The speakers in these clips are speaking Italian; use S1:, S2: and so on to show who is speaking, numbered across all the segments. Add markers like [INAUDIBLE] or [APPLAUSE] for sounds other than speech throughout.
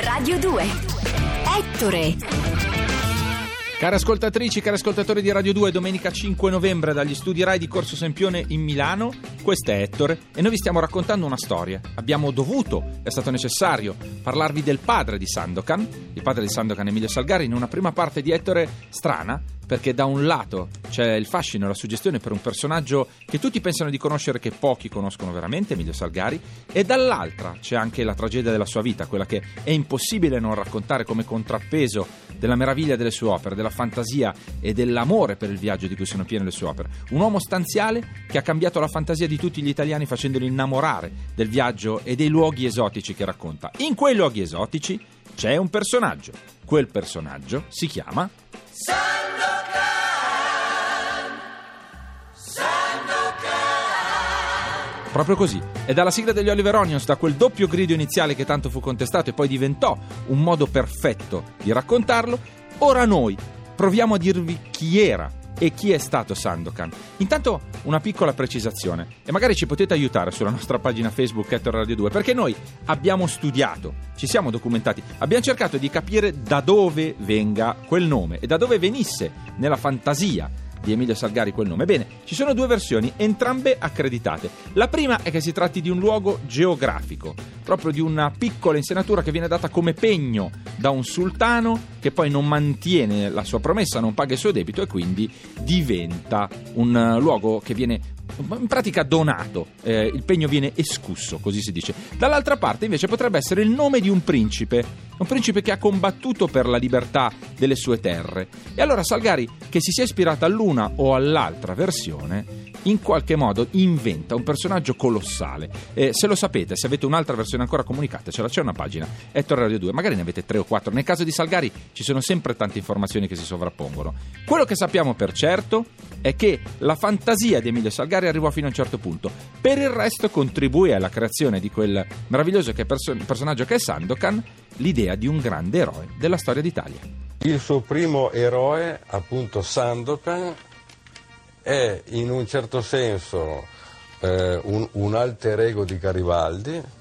S1: Radio 2. Ettore.
S2: Cari ascoltatrici, cari ascoltatori di Radio 2, domenica 5 novembre dagli studi RAI di Corso Sempione in Milano, questo è Ettore e noi vi stiamo raccontando una storia. Abbiamo dovuto, è stato necessario, parlarvi del padre di Sandokan, il padre di Sandokan Emilio Salgari, in una prima parte di Ettore strana, perché da un lato c'è il fascino e la suggestione per un personaggio che tutti pensano di conoscere che pochi conoscono veramente, Emilio Salgari, e dall'altra c'è anche la tragedia della sua vita, quella che è impossibile non raccontare come contrappeso della meraviglia delle sue opere, della fantasia e dell'amore per il viaggio di cui sono piene le sue opere. Un uomo stanziale che ha cambiato la fantasia di tutti gli italiani facendoli innamorare del viaggio e dei luoghi esotici che racconta. In quei luoghi esotici c'è un personaggio. Quel personaggio si chiama Proprio così. E dalla sigla degli Oliver Onions, da quel doppio grido iniziale che tanto fu contestato e poi diventò un modo perfetto di raccontarlo, ora noi proviamo a dirvi chi era e chi è stato Sandokan. Intanto una piccola precisazione e magari ci potete aiutare sulla nostra pagina Facebook Ettore Radio 2 perché noi abbiamo studiato, ci siamo documentati, abbiamo cercato di capire da dove venga quel nome e da dove venisse nella fantasia di Emilio Salgari quel nome. Bene, ci sono due versioni, entrambe accreditate. La prima è che si tratti di un luogo geografico, proprio di una piccola insenatura che viene data come pegno da un sultano che poi non mantiene la sua promessa, non paga il suo debito e quindi diventa un luogo che viene in pratica donato, eh, il pegno viene escusso, così si dice. Dall'altra parte invece potrebbe essere il nome di un principe, un principe che ha combattuto per la libertà delle sue terre. E allora Salgari, che si sia ispirata all'una o all'altra versione, in qualche modo inventa un personaggio colossale. Eh, se lo sapete, se avete un'altra versione ancora comunicatecela, c'è una pagina, Ettore Radio 2, magari ne avete tre o quattro. Nel caso di Salgari ci sono sempre tante informazioni che si sovrappongono. Quello che sappiamo per certo è che la fantasia di Emilio Salgari arrivò fino a un certo punto. Per il resto contribuì alla creazione di quel meraviglioso che perso- personaggio che è Sandokan, l'idea di un grande eroe della storia d'Italia.
S3: Il suo primo eroe, appunto Sandokan, è in un certo senso eh, un, un alter ego di Garibaldi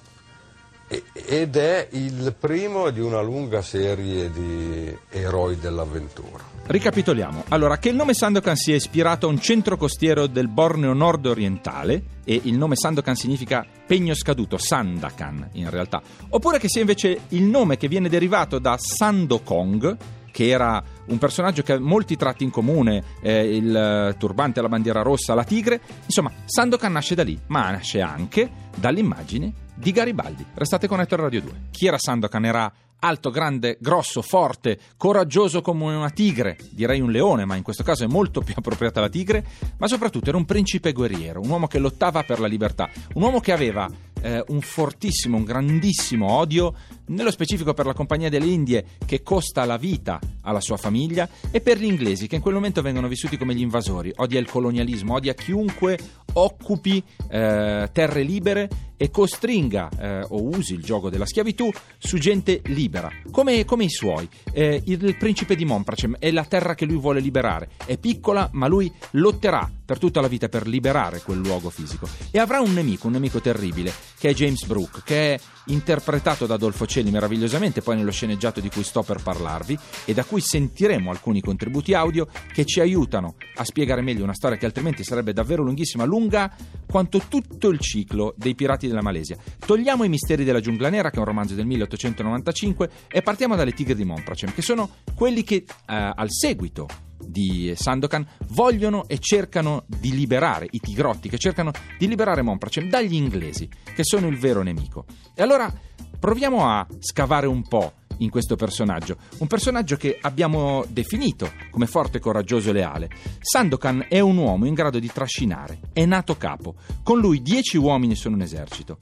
S3: ed è il primo di una lunga serie di eroi dell'avventura.
S2: Ricapitoliamo. Allora, che il nome Sandokan sia ispirato a un centro costiero del Borneo nord-orientale e il nome Sandokan significa pegno scaduto, Sandakan in realtà, oppure che sia invece il nome che viene derivato da Sandokong, che era un personaggio che ha molti tratti in comune, eh, il turbante, la bandiera rossa, la tigre. Insomma, Sandokan nasce da lì, ma nasce anche dall'immagine di Garibaldi. Restate con Ettore Radio 2. Chi era Sandokan? Era alto, grande, grosso, forte, coraggioso come una tigre, direi un leone, ma in questo caso è molto più [LAUGHS] appropriata la tigre, ma soprattutto era un principe guerriero, un uomo che lottava per la libertà, un uomo che aveva eh, un fortissimo, un grandissimo odio, nello specifico per la Compagnia delle Indie che costa la vita alla sua famiglia e per gli inglesi che in quel momento vengono vissuti come gli invasori, odia il colonialismo, odia chiunque occupi eh, terre libere e costringa eh, o usi il gioco della schiavitù su gente libera, come, come i suoi. Eh, il principe di Monpracem è la terra che lui vuole liberare, è piccola ma lui lotterà per tutta la vita per liberare quel luogo fisico e avrà un nemico, un nemico terribile, che è James Brooke, che è interpretato da Adolfo Celli meravigliosamente poi nello sceneggiato di cui sto per parlarvi e da cui sentiremo alcuni contributi audio che ci aiutano a spiegare meglio una storia che altrimenti sarebbe davvero lunghissima, lunga quanto tutto il ciclo dei pirati della Malesia. Togliamo i misteri della giungla nera, che è un romanzo del 1895, e partiamo dalle tigre di Monpracem, che sono quelli che eh, al seguito di Sandokan vogliono e cercano di liberare i tigrotti, che cercano di liberare Monpracem dagli inglesi, che sono il vero nemico. E allora proviamo a scavare un po' in questo personaggio, un personaggio che abbiamo definito come forte, coraggioso e leale. Sandokan è un uomo in grado di trascinare, è nato capo, con lui dieci uomini sono un esercito.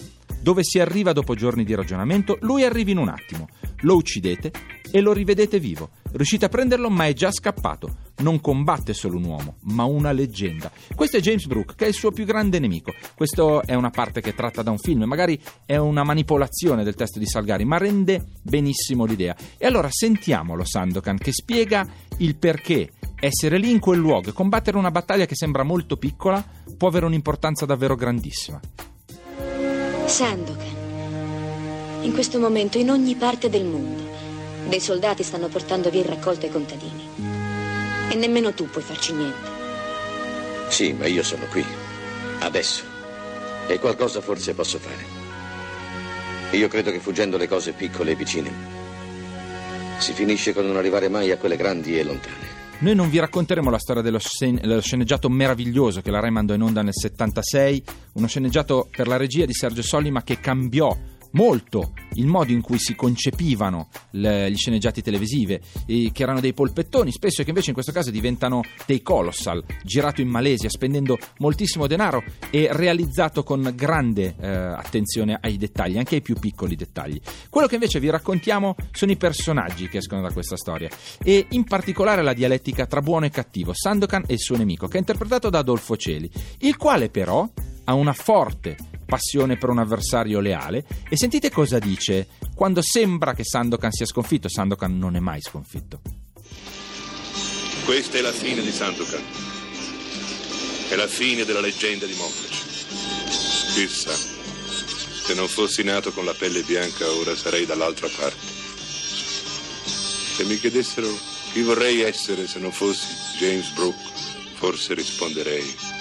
S2: Dove si arriva dopo giorni di ragionamento, lui arriva in un attimo, lo uccidete e lo rivedete vivo. Riuscite a prenderlo, ma è già scappato. Non combatte solo un uomo, ma una leggenda. Questo è James Brooke, che è il suo più grande nemico. Questa è una parte che tratta da un film, magari è una manipolazione del testo di Salgari, ma rende benissimo l'idea. E allora sentiamolo Sandokan che spiega il perché essere lì in quel luogo e combattere una battaglia che sembra molto piccola può avere un'importanza davvero grandissima.
S1: Sandokan. In questo momento in ogni parte del mondo dei soldati stanno portando via il raccolto ai contadini. E nemmeno tu puoi farci niente.
S4: Sì, ma io sono qui. Adesso. E qualcosa forse posso fare. Io credo che fuggendo le cose piccole e vicine si finisce con non arrivare mai a quelle grandi e lontane.
S2: Noi non vi racconteremo la storia dello, scen- dello sceneggiato meraviglioso che la Rai mandò in onda nel 76, uno sceneggiato per la regia di Sergio Solli ma che cambiò molto il modo in cui si concepivano le, gli sceneggiati televisivi, che erano dei polpettoni spesso e che invece in questo caso diventano dei colossal, girato in Malesia, spendendo moltissimo denaro e realizzato con grande eh, attenzione ai dettagli, anche ai più piccoli dettagli. Quello che invece vi raccontiamo sono i personaggi che escono da questa storia e in particolare la dialettica tra buono e cattivo, Sandokan e il suo nemico, che è interpretato da Adolfo Celi, il quale però ha una forte passione per un avversario leale e sentite cosa dice quando sembra che Sandokan sia sconfitto. Sandokan non è mai sconfitto.
S5: Questa è la fine di Sandokan. È la fine della leggenda di Mokles. Chissà, se non fossi nato con la pelle bianca ora sarei dall'altra parte. Se mi chiedessero chi vorrei essere se non fossi James Brooke, forse risponderei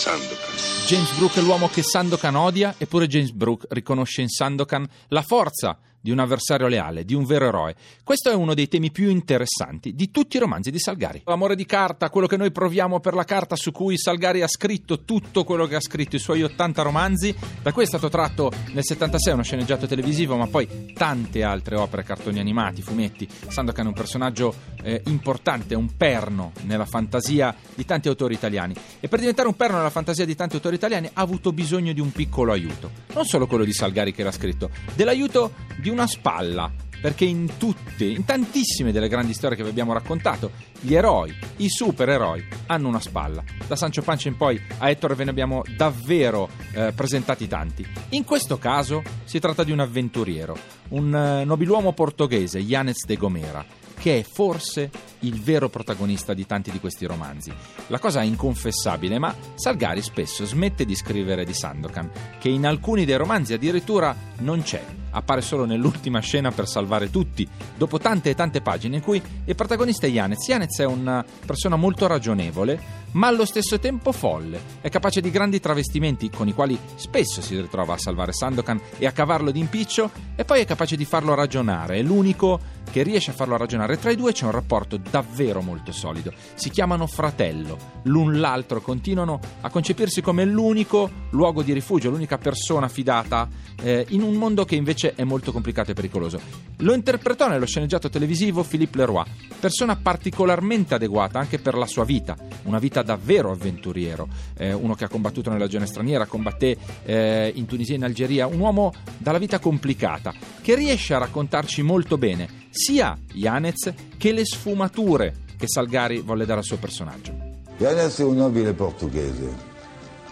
S5: Sandokan.
S2: James Brooke è l'uomo che Sandokan odia, eppure James Brooke riconosce in Sandokan la forza di un avversario leale, di un vero eroe. Questo è uno dei temi più interessanti di tutti i romanzi di Salgari. L'amore di carta, quello che noi proviamo per la carta su cui Salgari ha scritto tutto quello che ha scritto, i suoi 80 romanzi, da cui è stato tratto nel 76 uno sceneggiato televisivo, ma poi tante altre opere, cartoni animati, fumetti. Sandokan è un personaggio eh, importante, un perno nella fantasia di tanti autori italiani. E per diventare un perno nella fantasia di tanti autori italiani ha avuto bisogno di un piccolo aiuto. Non solo quello di Salgari che l'ha scritto, dell'aiuto di una spalla, perché in tutte, in tantissime delle grandi storie che vi abbiamo raccontato, gli eroi, i supereroi, hanno una spalla. Da Sancho Panza in poi a Ettore ve ne abbiamo davvero eh, presentati tanti. In questo caso si tratta di un avventuriero, un eh, nobiluomo portoghese, Yanez de Gomera, che è forse il vero protagonista di tanti di questi romanzi. La cosa è inconfessabile, ma Salgari spesso smette di scrivere di Sandokan, che in alcuni dei romanzi addirittura non c'è appare solo nell'ultima scena per salvare tutti, dopo tante e tante pagine in cui il protagonista è Yanez. Yanez è una persona molto ragionevole, ma allo stesso tempo folle. È capace di grandi travestimenti con i quali spesso si ritrova a salvare Sandokan e a cavarlo d'impiccio, e poi è capace di farlo ragionare. È l'unico che riesce a farlo ragionare. Tra i due c'è un rapporto davvero molto solido. Si chiamano fratello. L'un l'altro continuano a concepirsi come l'unico luogo di rifugio, l'unica persona fidata eh, in un mondo che invece è molto complicato e pericoloso. Lo interpretò nello sceneggiato televisivo Philippe Leroy, persona particolarmente adeguata anche per la sua vita, una vita davvero avventuriero, eh, uno che ha combattuto nella legione straniera, combatté eh, in Tunisia e in Algeria, un uomo dalla vita complicata, che riesce a raccontarci molto bene sia Yanez che le sfumature che Salgari volle dare al suo personaggio.
S6: Yanez è un nobile portoghese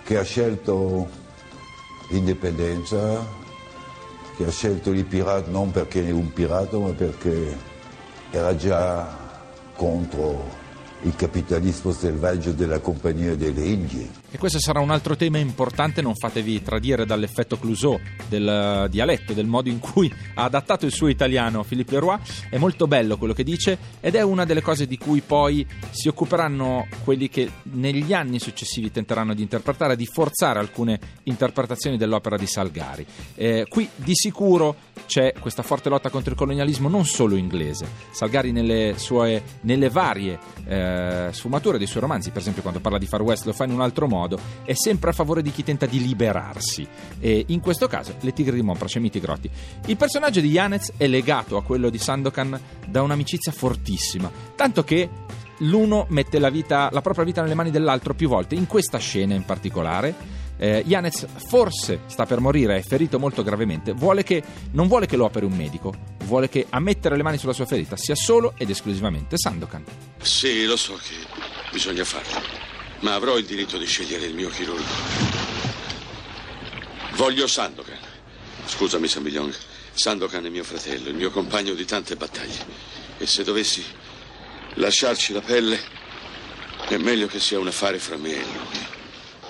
S6: che ha scelto l'indipendenza, che ha scelto il pirata non perché è un pirata, ma perché era già contro il capitalismo selvaggio della Compagnia delle Indie.
S2: E questo sarà un altro tema importante, non fatevi tradire dall'effetto Clouseau, del eh, dialetto, del modo in cui ha adattato il suo italiano Philippe Leroy. È molto bello quello che dice ed è una delle cose di cui poi si occuperanno quelli che negli anni successivi tenteranno di interpretare, di forzare alcune interpretazioni dell'opera di Salgari. Eh, qui di sicuro c'è questa forte lotta contro il colonialismo non solo inglese. Salgari nelle sue nelle varie eh, sfumature dei suoi romanzi, per esempio quando parla di Far West lo fa in un altro modo, è sempre a favore di chi tenta di liberarsi. E in questo caso le tigre di Montprace e Miti Grotti. Il personaggio di Yanez è legato a quello di Sandokan da un'amicizia fortissima, tanto che l'uno mette la, vita, la propria vita nelle mani dell'altro più volte, in questa scena in particolare eh, Yanez forse sta per morire, è ferito molto gravemente, vuole che, non vuole che lo operi un medico, vuole che a mettere le mani sulla sua ferita sia solo ed esclusivamente Sandokan.
S4: Sì, lo so che bisogna farlo, ma avrò il diritto di scegliere il mio chirurgo. Voglio Sandokan. Scusami, Sambigliong. Sandokan è mio fratello, il mio compagno di tante battaglie. E se dovessi lasciarci la pelle, è meglio che sia un affare fra me e lui.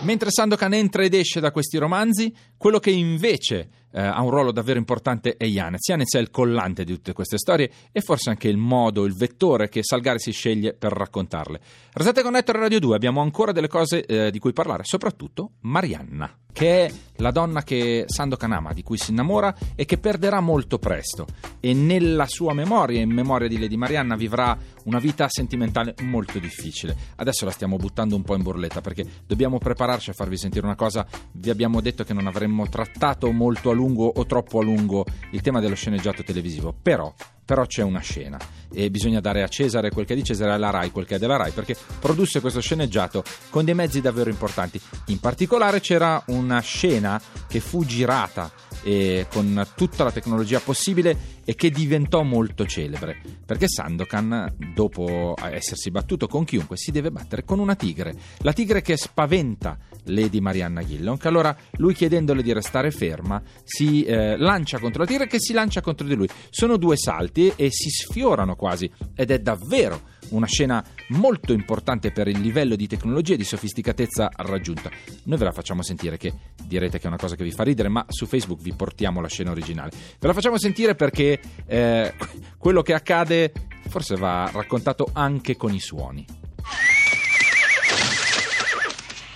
S2: Mentre Sandokan entra ed esce da questi romanzi, quello che invece eh, ha un ruolo davvero importante è Yanez. Yanez è il collante di tutte queste storie e forse anche il modo, il vettore che Salgari si sceglie per raccontarle. Restate con Ettore Radio 2, abbiamo ancora delle cose eh, di cui parlare, soprattutto Marianna che è la donna che Sandokan ama, di cui si innamora e che perderà molto presto. E nella sua memoria, in memoria di Lady Marianna, vivrà una vita sentimentale molto difficile. Adesso la stiamo buttando un po' in borletta perché dobbiamo prepararci a farvi sentire una cosa. Vi abbiamo detto che non avremmo trattato molto a lungo o troppo a lungo il tema dello sceneggiato televisivo, però però c'è una scena e bisogna dare a Cesare quel che è di Cesare e alla Rai quel che è della Rai perché produsse questo sceneggiato con dei mezzi davvero importanti. In particolare c'era una scena che fu girata e con tutta la tecnologia possibile e che diventò molto celebre perché Sandokan dopo essersi battuto con chiunque si deve battere con una tigre la tigre che spaventa Lady Marianna Gillon che allora lui chiedendole di restare ferma si eh, lancia contro la tigre che si lancia contro di lui sono due salti e si sfiorano quasi ed è davvero una scena molto importante per il livello di tecnologia e di sofisticatezza raggiunta. Noi ve la facciamo sentire, che direte che è una cosa che vi fa ridere, ma su Facebook vi portiamo la scena originale. Ve la facciamo sentire perché eh, [LAUGHS] quello che accade forse va raccontato anche con i suoni.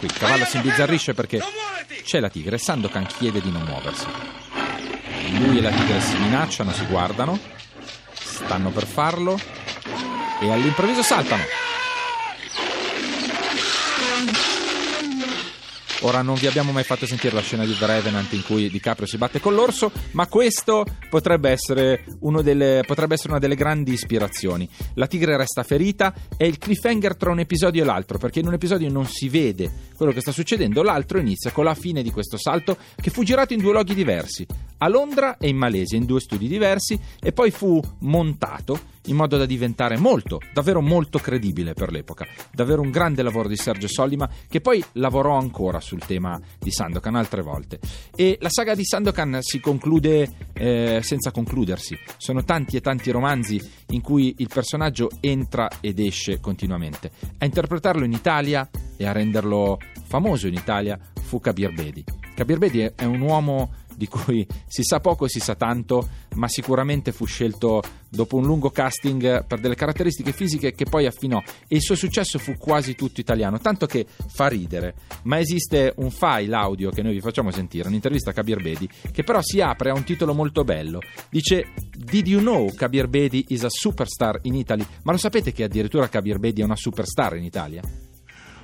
S2: Qui il cavallo si imbizzarrisce perché c'è la tigre e Sandokan chiede di non muoversi. Lui e la tigre si minacciano, si guardano, stanno per farlo e all'improvviso saltano. Ora non vi abbiamo mai fatto sentire la scena di The Revenant in cui DiCaprio si batte con l'orso, ma questo potrebbe essere, delle, potrebbe essere, una delle grandi ispirazioni. La tigre resta ferita e il cliffhanger tra un episodio e l'altro, perché in un episodio non si vede quello che sta succedendo, l'altro inizia con la fine di questo salto che fu girato in due luoghi diversi, a Londra e in Malesia, in due studi diversi, e poi fu montato in modo da diventare molto, davvero molto credibile per l'epoca. Davvero un grande lavoro di Sergio Sollima che poi lavorò ancora sul tema di Sandokan altre volte. E la saga di Sandokan si conclude eh, senza concludersi. Sono tanti e tanti romanzi in cui il personaggio entra ed esce continuamente. A interpretarlo in Italia e a renderlo famoso in Italia fu Kabir Bedi. Kabir Bedi è un uomo di cui si sa poco e si sa tanto, ma sicuramente fu scelto dopo un lungo casting per delle caratteristiche fisiche che poi affinò e il suo successo fu quasi tutto italiano, tanto che fa ridere, ma esiste un file audio che noi vi facciamo sentire, un'intervista a Kabir Bedi, che però si apre a un titolo molto bello. Dice Did you know Kabir Bedi is a superstar in Italy? Ma lo sapete che addirittura Kabir Bedi è una superstar in Italia?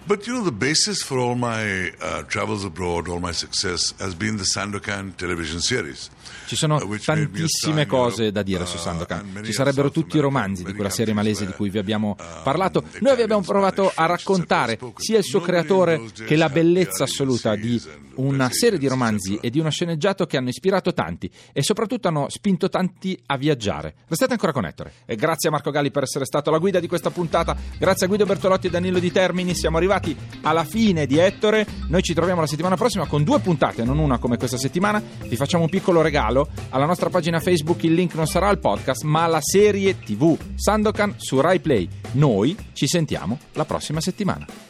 S7: But you know, the basis for all my uh, travels abroad, all my success, has been the Sandokan television series.
S2: Ci sono uh, tantissime cose da dire su uh, Sandokan. Ci sarebbero tutti i romanzi di quella serie malese di cui vi abbiamo uh, parlato. Noi vi abbiamo provato a raccontare sia il suo creatore che la bellezza assoluta di una serie di romanzi e di uno sceneggiato che hanno ispirato tanti e soprattutto hanno spinto tanti a viaggiare. Restate ancora con Ettore. E grazie a Marco Galli per essere stato la guida di questa puntata. Grazie a Guido Bertolotti e Danilo Di Termini. Siamo arrivati alla fine di Ettore. Noi ci troviamo la settimana prossima con due puntate, non una come questa settimana. Vi facciamo un piccolo regalo. Alla nostra pagina Facebook il link non sarà al podcast, ma alla serie TV Sandokan su Rai Play. Noi ci sentiamo la prossima settimana.